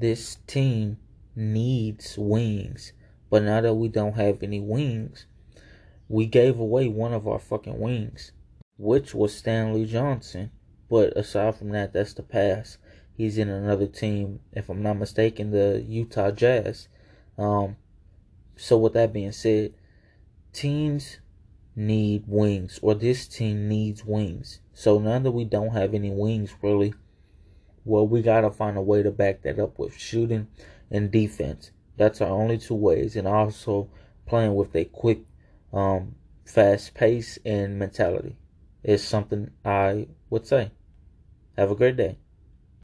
this team needs wings. But now that we don't have any wings, we gave away one of our fucking wings, which was Stanley Johnson. But aside from that, that's the past. He's in another team, if I'm not mistaken, the Utah Jazz. Um, so with that being said, teams need wings, or this team needs wings. So now that we don't have any wings, really, well, we gotta find a way to back that up with shooting and defense. That's our only two ways, and also playing with a quick, um, fast pace and mentality is something I would say. Have a great day.